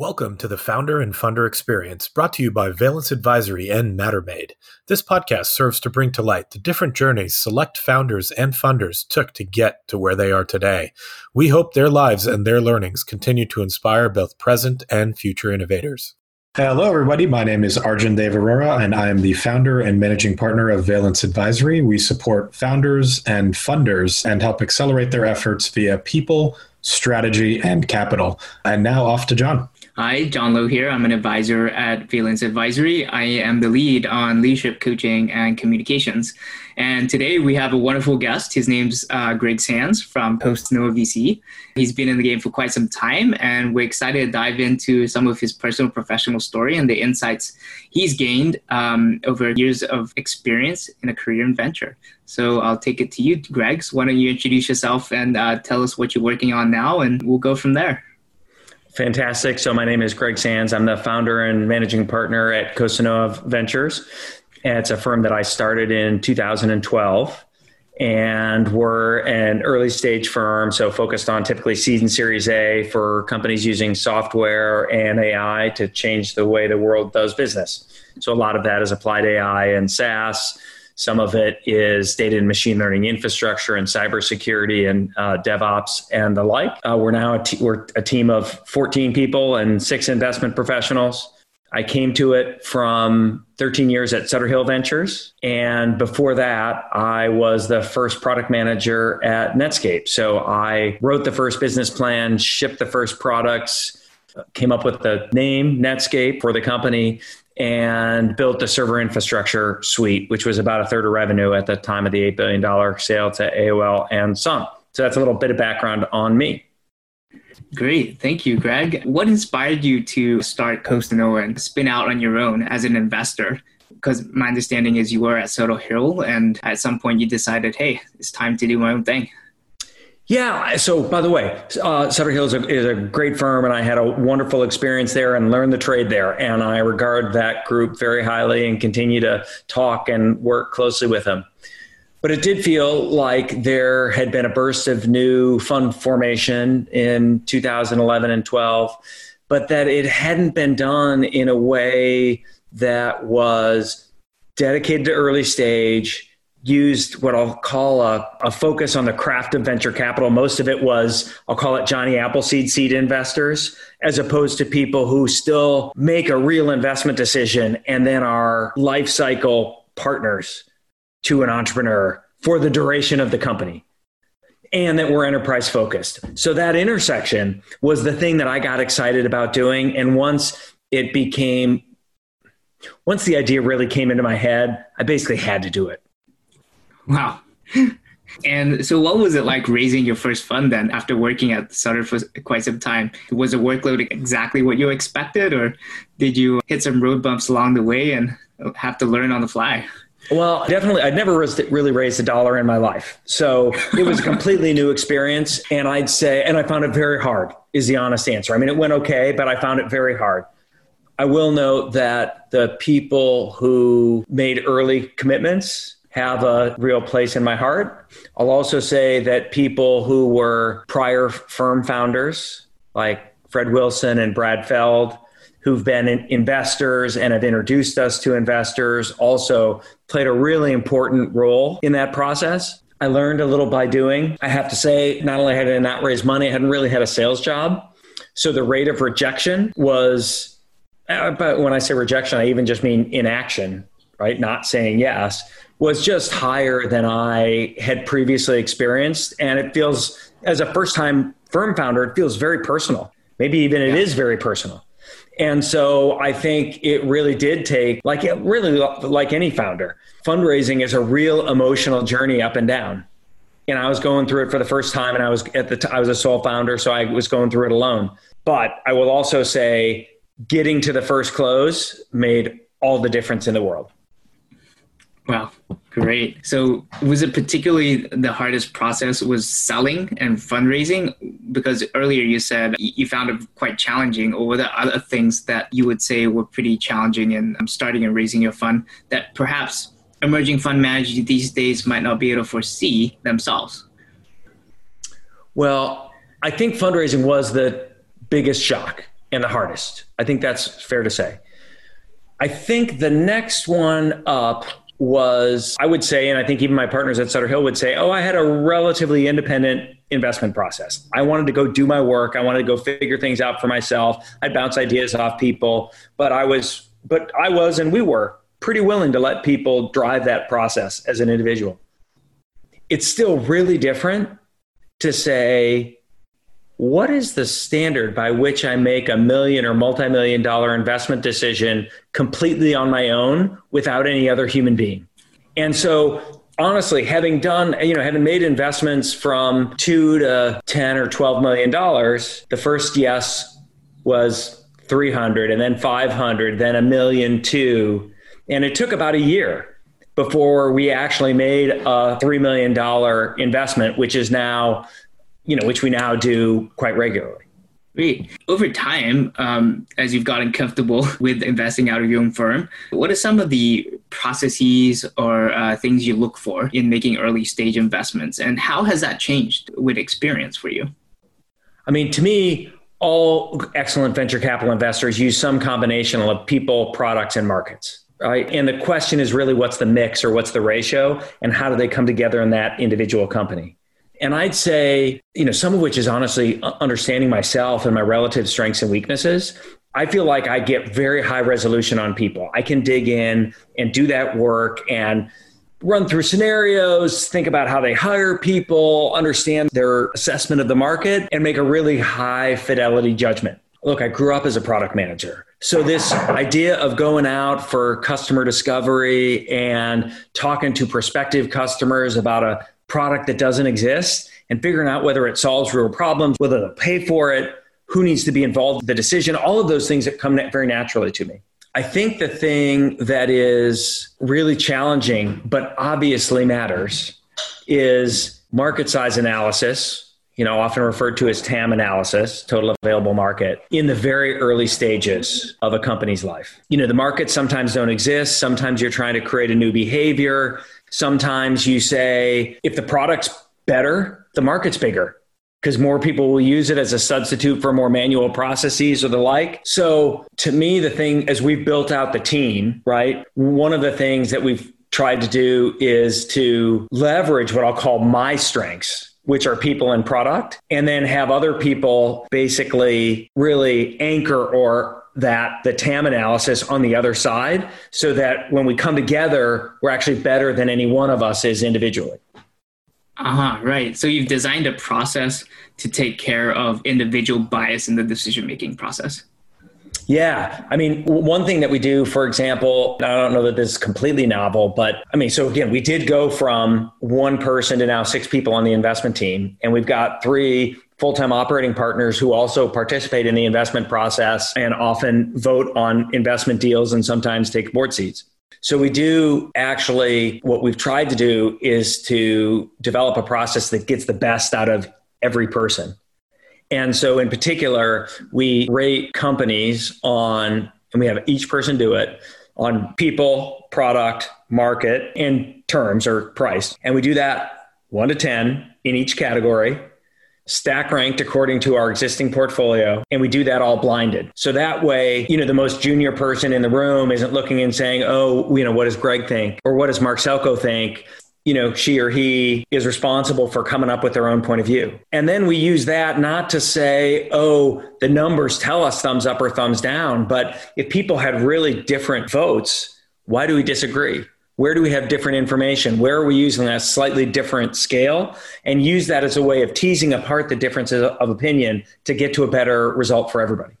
Welcome to the Founder and Funder Experience, brought to you by Valence Advisory and Mattermade. This podcast serves to bring to light the different journeys select founders and funders took to get to where they are today. We hope their lives and their learnings continue to inspire both present and future innovators. Hello, everybody. My name is Arjun Dev Arora, and I am the founder and managing partner of Valence Advisory. We support founders and funders and help accelerate their efforts via people, strategy, and capital. And now off to John. Hi, John Lowe here. I'm an advisor at Valence Advisory. I am the lead on leadership coaching and communications. And today we have a wonderful guest. His name's uh, Greg Sands from Costanoa VC. He's been in the game for quite some time, and we're excited to dive into some of his personal professional story and the insights he's gained um, over years of experience in a career and venture. So I'll take it to you, Greg. So why don't you introduce yourself and uh, tell us what you're working on now, and we'll go from there. Fantastic. So my name is Greg Sands. I'm the founder and managing partner at Costanoa Ventures. It's a firm that I started in 2012 and we're an early stage firm, so focused on typically seed and series A for companies using software and AI to change the way the world does business. So a lot of that is applied AI and SaaS some of it is data and machine learning infrastructure and cybersecurity and uh, DevOps and the like. Uh, we're now a, t- we're a team of 14 people and six investment professionals. I came to it from 13 years at Sutter Hill Ventures. And before that, I was the first product manager at Netscape. So I wrote the first business plan, shipped the first products, came up with the name Netscape for the company, and built the server infrastructure suite, which was about a third of revenue at the time of the $8 billion sale to AOL and Sun. So that's a little bit of background on me. Great. Thank you, Greg. What inspired you to start Costanoa and spin out on your own as an investor? Because my understanding is you were at Sutter Hill and at some point you decided, hey, it's time to do my own thing. Yeah. So, by the way, uh, Sutter Hill is a, is a, great firm, and I had a wonderful experience there and learned the trade there. And I regard that group very highly and continue to talk and work closely with them. But it did feel like there had been a burst of new fund formation in 2011 and 12, but that it hadn't been done in a way that was dedicated to early stage used what I'll call a, a, focus on the craft of venture capital. Most of it was, I'll call it Johnny Appleseed seed investors, as opposed to people who still make a real investment decision and then are life cycle partners to an entrepreneur for the duration of the company. And that we're enterprise focused. So that intersection was the thing that I got excited about doing. And once it became, once the idea really came into my head, I basically had to do it Wow. And so, what was it like raising your first fund then after working at Sutter for quite some time? Was the workload exactly what you expected, or did you hit some road bumps along the way and have to learn on the fly? Well, definitely. I'd never really raised a dollar in my life. So it was a completely new experience. And I'd say, and I found it very hard, is the honest answer. I mean, it went okay, but I found it very hard. I will note that the people who made early commitments have a real place in my heart. I'll also say that people who were prior firm founders, like Fred Wilson and Brad Feld, who've been investors and have introduced us to investors, also played a really important role in that process. I learned a little by doing. I have to say, not only had I not raised money, I hadn't really had a sales job. So the rate of rejection was, uh, but when I say rejection, I even just mean inaction, right? Not saying yes was just higher than I had previously experienced. And it feels, as a first time firm founder, it feels very personal. Maybe even it yeah. is very personal. And so I think it really did take, like it really like any founder, fundraising is a real emotional journey up and down. And I was going through it for the first time, and I was at the t- I was a sole founder, so I was going through it alone. But I will also say, getting to the first close made all the difference in the world. Wow, great. So, was it particularly the hardest process was selling and fundraising? Because earlier you said you found it quite challenging, or were there other things that you would say were pretty challenging in um, starting and raising your fund that perhaps emerging fund managers these days might not be able to foresee themselves? Well, I think fundraising was the biggest shock and the hardest. I think that's fair to say. I think the next one up was, I would say, and I think even my partners at Sutter Hill would say, oh, I had a relatively independent investment process. I wanted to go do my work. I wanted to go figure things out for myself. I'd bounce ideas off people, but I was, but I was, and we were pretty willing to let people drive that process as an individual. It's still really different to say, what is the standard by which I make a million or multi-million dollar investment decision completely on my own without any other human being? And so honestly, having done, you know, having made investments from two to 10 or 12 million dollars, the first yes was 300 and then 500, then a million two. And it took about a year before we actually made a $3 million investment, which is now you know, which we now do quite regularly. Great. Over time, um, as you've gotten comfortable with investing out of your own firm, what are some of the processes or uh, things you look for in making early stage investments? And how has that changed with experience for you? I mean, to me, all excellent venture capital investors use some combination of people, products, and markets. Right. And the question is really what's the mix or what's the ratio and how do they come together in that individual company? And I'd say, you know, some of which is honestly understanding myself and my relative strengths and weaknesses. I feel like I get very high resolution on people. I can dig in and do that work and run through scenarios, think about how they hire people, understand their assessment of the market, and make a really high fidelity judgment. Look, I grew up as a product manager. So, this idea of going out for customer discovery and talking to prospective customers about a product that doesn't exist and figuring out whether it solves real problems, whether they'll pay for it, who needs to be involved in the decision, all of those things that come very naturally to me. I think the thing that is really challenging, but obviously matters, is market size analysis, you know, often referred to as TAM analysis, total available market, in the very early stages of a company's life. You know, the markets sometimes don't exist. Sometimes you're trying to create a new behavior. Sometimes you say, if the product's better, the market's bigger because more people will use it as a substitute for more manual processes or the like. So, to me, the thing as we've built out the team, right, one of the things that we've tried to do is to leverage what I'll call my strengths, which are people and product, and then have other people basically really anchor or that the TAM analysis on the other side so that when we come together, we're actually better than any one of us is individually. Uh-huh, right. So you've designed a process to take care of individual bias in the decision making process. Yeah. I mean, one thing that we do, for example, I don't know that this is completely novel, but I mean, so again, we did go from one person to now six people on the investment team, and we've got three full-time operating partners who also participate in the investment process and often vote on investment deals and sometimes take board seats. So we do actually what we've tried to do is to develop a process that gets the best out of every person. And so in particular, we rate companies on and we have each person do it on people, product, market, and terms or price. And we do that 1 to 10 in each category stack ranked according to our existing portfolio and we do that all blinded. So that way you know the most junior person in the room isn't looking and saying oh you know what does greg think? Or what does mark Selcow think? You know she or he is responsible for coming up with their own point of view. And then we use that not to say oh the numbers tell us thumbs up or thumbs down but if people had really different votes why do we disagree where do we have different information? Where are we using a slightly different scale? And use that as a way of teasing apart the differences of opinion to get to a better result for everybody.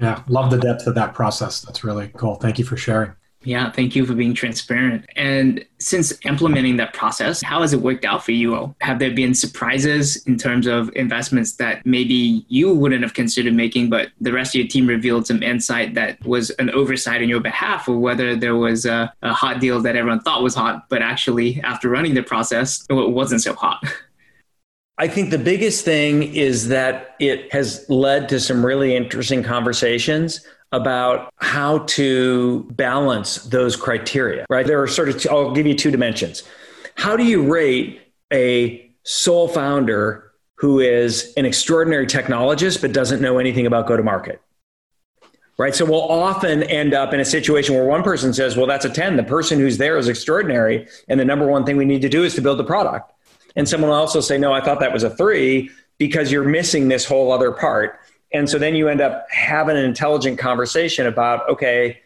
Yeah, love the depth of that process. That's really cool. Thank you for sharing. Yeah, thank you for being transparent. And since implementing that process, how has it worked out for you? Have there been surprises in terms of investments that maybe you wouldn't have considered making, but the rest of your team revealed some insight that was an oversight on your behalf, or whether there was a, a hot deal that everyone thought was hot, but actually, after running the process, it wasn't so hot? I think the biggest thing is that it has led to some really interesting conversations about how to balance those criteria, right? There are sort of, I'll give you two dimensions. How do you rate a sole founder who is an extraordinary technologist but doesn't know anything about go to market? right? So we'll often end up in a situation where one person says, well, that's a 10. The person who's there is extraordinary. And the number one thing we need to do is to build the product. And someone will also say, no, I thought that was a three because you're missing this whole other part. And so then you end up having an intelligent conversation about, okay,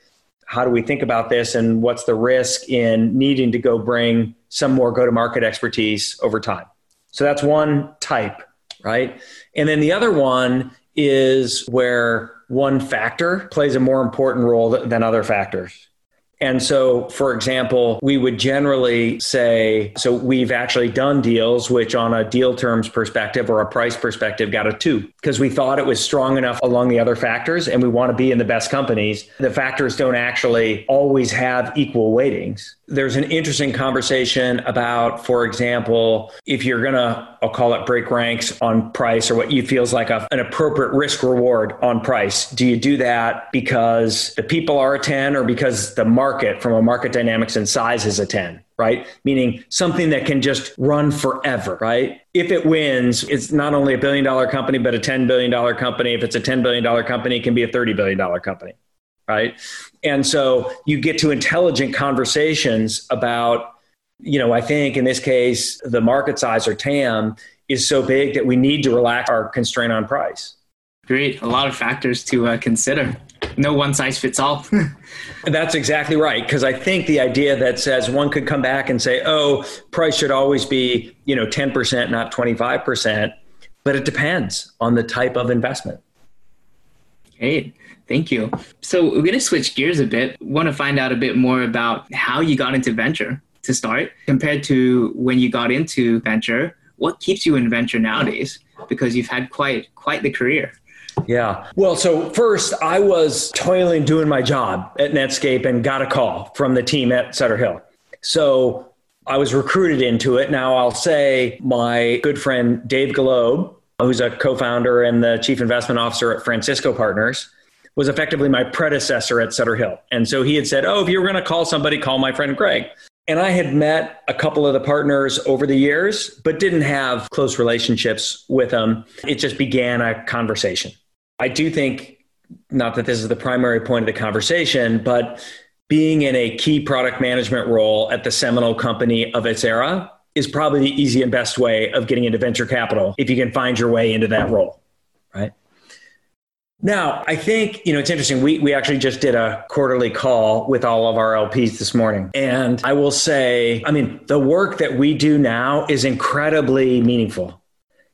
how do we think about this and what's the risk in needing to go bring some more go to market expertise over time? So that's one type, right? And then the other one is where one factor plays a more important role than other factors. And so, for example, we would generally say, so we've actually done deals which, on a deal terms perspective or a price perspective, got a two because we thought it was strong enough along the other factors and we want to be in the best companies. The factors don't actually always have equal weightings there's an interesting conversation about, for example, if you're going to, I'll call it break ranks on price or what you feels like a, an appropriate risk reward on price. Do you do that because the people are a 10 or because the market from a market dynamics and size is a 10? Right? Meaning something that can just run forever, right? If it wins, it's not only a billion dollar company, but a $10 billion company. If it's a $10 billion company, it can be a $30 billion company right? And so you get to intelligent conversations about, you know, I think in this case, the market size or TAM is so big that we need to relax our constraint on price. Great. A lot of factors to uh, consider. No one size fits all. That's exactly right. Because I think the idea that says one could come back and say, oh, price should always be, you know, 10%, not 25%. But it depends on the type of investment. Great. Thank you. So we're going to switch gears a bit. Want to find out a bit more about how you got into venture to start compared to when you got into venture. What keeps you in venture nowadays? Because you've had quite quite the career. Yeah. Well, so first I was toiling doing my job at Netscape and got a call from the team at Sutter Hill. So I was recruited into it. Now I'll say my good friend Dave Golob, who's a co-founder and the chief investment officer at Francisco Partners, was effectively my predecessor at Sutter Hill. And so he had said, Oh, if you were going to call somebody, call my friend Greg. And I had met a couple of the partners over the years, but didn't have close relationships with them. It just began a conversation. I do think, not that this is the primary point of the conversation, but being in a key product management role at the seminal company of its era is probably the easy and best way of getting into venture capital if you can find your way into that role, right? Now, I think, you know, it's interesting. We, we actually just did a quarterly call with all of our LPs this morning. And I will say, I mean, the work that we do now is incredibly meaningful.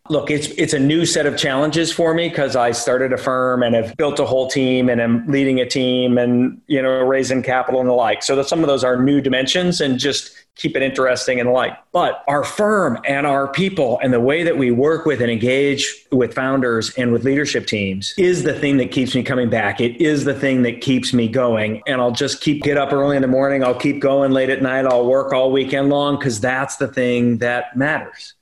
Look, it's it's a new set of challenges for me because I started a firm and have built a whole team and am leading a team and you know raising capital and the like. So that some of those are new dimensions and just keep it interesting and the like. But our firm and our people and the way that we work with and engage with founders and with leadership teams is the thing that keeps me coming back. It is the thing that keeps me going. And I'll just keep get up early in the morning. I'll keep going late at night. I'll work all weekend long because that's the thing that matters.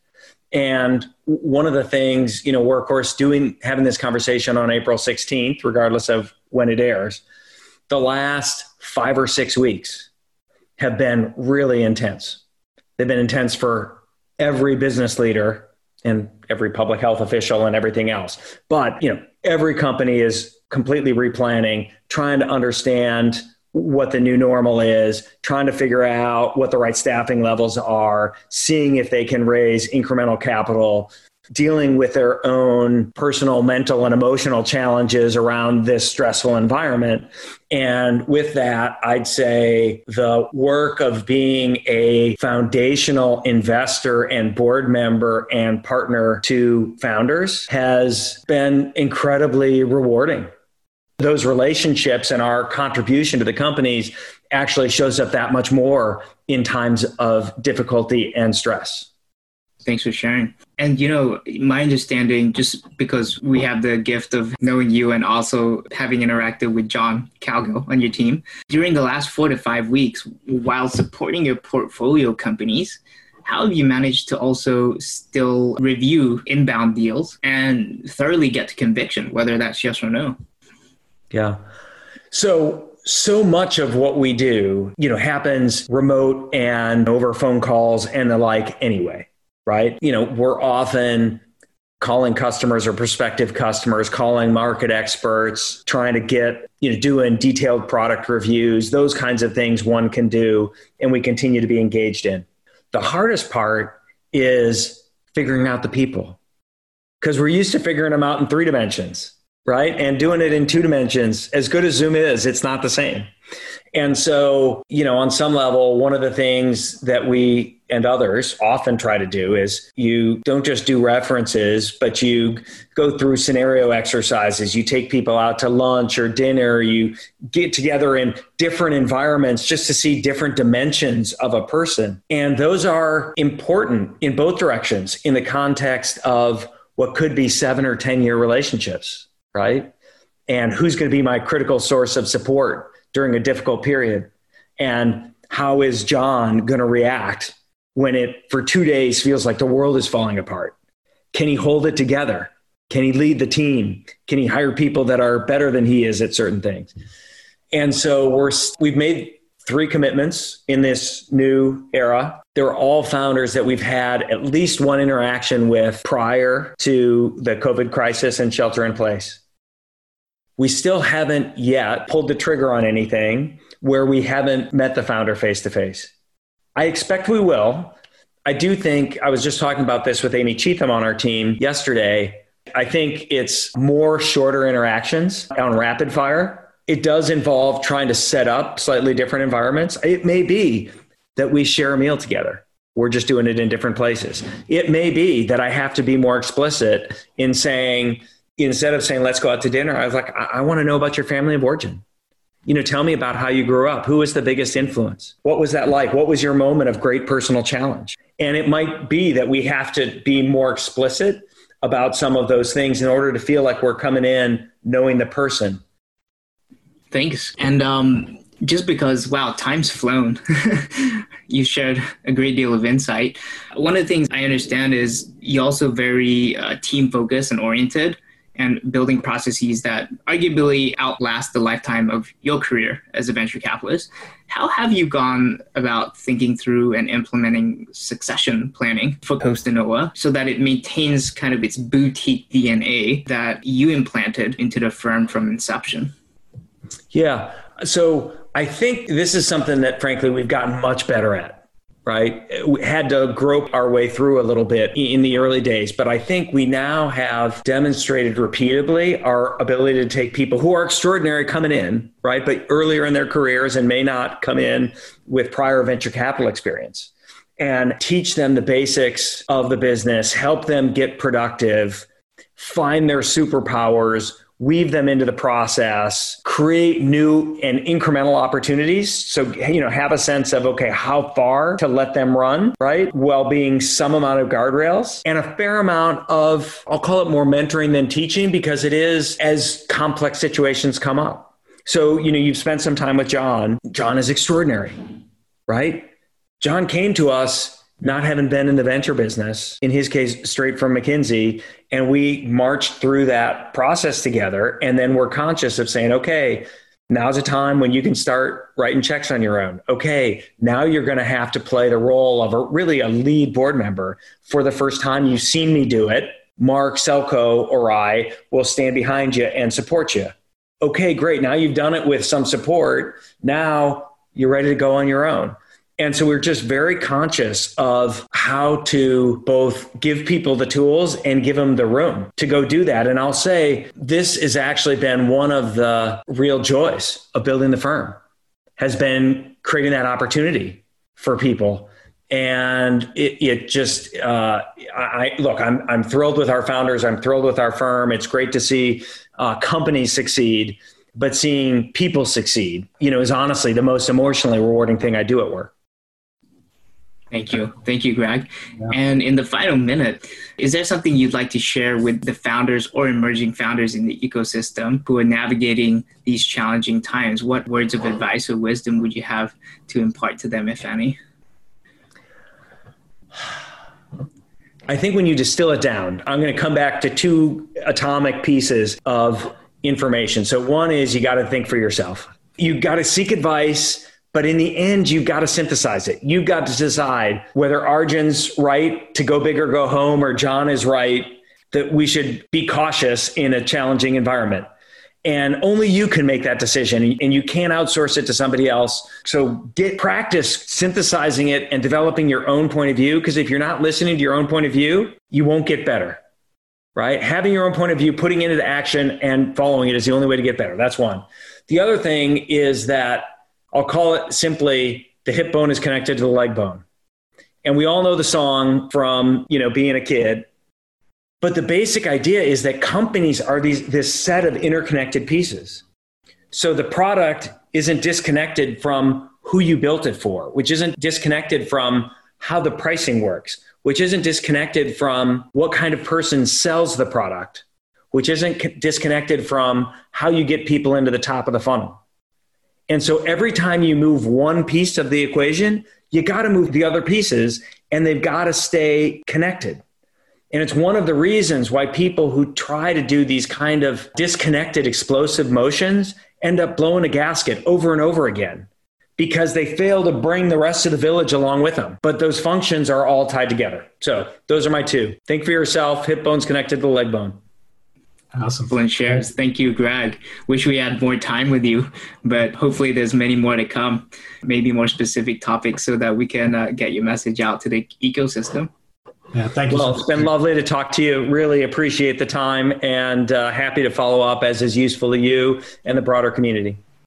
And one of the things, you know, we're of course doing having this conversation on April 16th, regardless of when it airs. The last five or six weeks have been really intense. They've been intense for every business leader and every public health official and everything else. But, you know, every company is completely replanning, trying to understand what the new normal is, trying to figure out what the right staffing levels are, seeing if they can raise incremental capital, dealing with their own personal, mental, and emotional challenges around this stressful environment. And with that, I'd say the work of being a foundational investor and board member and partner to founders has been incredibly rewarding those relationships and our contribution to the companies actually shows up that much more in times of difficulty and stress. Thanks for sharing. And you know, my understanding, just because we have the gift of knowing you and also having interacted with John Cowgill on your team, during the last four to five weeks, while supporting your portfolio companies, how have you managed to also still review inbound deals and thoroughly get to conviction, whether that's yes or no? Yeah. So so much of what we do, you know, happens remote and over phone calls and the like anyway, right? You know, we're often calling customers or prospective customers, calling market experts, trying to get, you know, doing detailed product reviews, those kinds of things one can do and we continue to be engaged in. The hardest part is figuring out the people because we're used to figuring them out in three dimensions, right? And doing it in two dimensions, as good as Zoom is, it's not the same. And so, you know, on some level, one of the things that we and others often try to do is you don't just do references, but you go through scenario exercises. You take people out to lunch or dinner. You get together in different environments just to see different dimensions of a person. And those are important in both directions in the context of what could be seven or 10 year relationships, right? And who's going to be my critical source of support during a difficult period? And how is John going to react when it, for two days, feels like the world is falling apart? Can he hold it together? Can he lead the team? Can he hire people that are better than he is at certain things? And so we're, we've made three commitments in this new era. They're all founders that we've had at least one interaction with prior to the COVID crisis and shelter in place. We still haven't yet pulled the trigger on anything where we haven't met the founder face to face. I expect we will. I do think I was just talking about this with Amy Cheetham on our team yesterday. I think it's more shorter interactions on rapid fire. It does involve trying to set up slightly different environments. It may be that we share a meal together. We're just doing it in different places. It may be that I have to be more explicit in saying, instead of saying, let's go out to dinner, I was like, I, I want to know about your family of origin. You know, tell me about how you grew up. Who was the biggest influence? What was that like? What was your moment of great personal challenge? And it might be that we have to be more explicit about some of those things in order to feel like we're coming in knowing the person. Thanks. And um, just because, wow, time's flown. you shared a great deal of insight. One of the things I understand is you also very uh, team focused and oriented and building processes that arguably outlast the lifetime of your career as a venture capitalist. How have you gone about thinking through and implementing succession planning for Costanoa so that it maintains kind of its boutique DNA that you implanted into the firm from inception? Yeah. So I think this is something that, frankly, we've gotten much better at right? We had to grope our way through a little bit in the early days, but I think we now have demonstrated repeatedly our ability to take people who are extraordinary coming in, right? But earlier in their careers and may not come in with prior venture capital experience and teach them the basics of the business, help them get productive, find their superpowers, weave them into the process, create new and incremental opportunities. So, you know, have a sense of, okay, how far to let them run, right? While being some amount of guardrails and a fair amount of, I'll call it more mentoring than teaching because it is as complex situations come up. So, you know, you've spent some time with John. John is extraordinary, right? John came to us not having been in the venture business, in his case, straight from McKinsey. And we marched through that process together. And then we're conscious of saying, okay, now's a time when you can start writing checks on your own. Okay, now you're going to have to play the role of a really a lead board member. For the first time, you've seen me do it. Mark, Selcow, or I will stand behind you and support you. Okay, great. Now you've done it with some support. Now you're ready to go on your own. And so we're just very conscious of how to both give people the tools and give them the room to go do that. And I'll say this has actually been one of the real joys of building the firm has been creating that opportunity for people. And it, it just, uh, I look, I'm, I'm thrilled with our founders. I'm thrilled with our firm. It's great to see uh, companies succeed, but seeing people succeed, you know, is honestly the most emotionally rewarding thing I do at work. Thank you. Thank you, Greg. Yeah. And in the final minute, is there something you'd like to share with the founders or emerging founders in the ecosystem who are navigating these challenging times? What words of advice or wisdom would you have to impart to them, if any? I think when you distill it down, I'm going to come back to two atomic pieces of information. So, one is you got to think for yourself. You got to seek advice but in the end, you've got to synthesize it. You've got to decide whether Arjun's right to go big or go home, or John is right that we should be cautious in a challenging environment. And only you can make that decision and you can't outsource it to somebody else. So get practice synthesizing it and developing your own point of view. Because if you're not listening to your own point of view, you won't get better. Right? Having your own point of view, putting it into action and following it is the only way to get better. That's one. The other thing is that I'll call it simply the hip bone is connected to the leg bone. And we all know the song from, you know, being a kid but the basic idea is that companies are these, this set of interconnected pieces. So the product isn't disconnected from who you built it for, which isn't disconnected from how the pricing works, which isn't disconnected from what kind of person sells the product, which isn't disconnected from how you get people into the top of the funnel. And so every time you move one piece of the equation, you got to move the other pieces and they've got to stay connected. And it's one of the reasons why people who try to do these kind of disconnected explosive motions end up blowing a gasket over and over again because they fail to bring the rest of the village along with them. But those functions are all tied together. So those are my two. Think for yourself, hip bone's connected to the leg bone. Awesome. Excellent shares. Thank you, Greg. Wish we had more time with you, but hopefully there's many more to come, maybe more specific topics so that we can uh, get your message out to the ecosystem. Yeah, thank you. Well, it's been lovely to talk to you. Really appreciate the time and uh, happy to follow up as is useful to you and the broader community.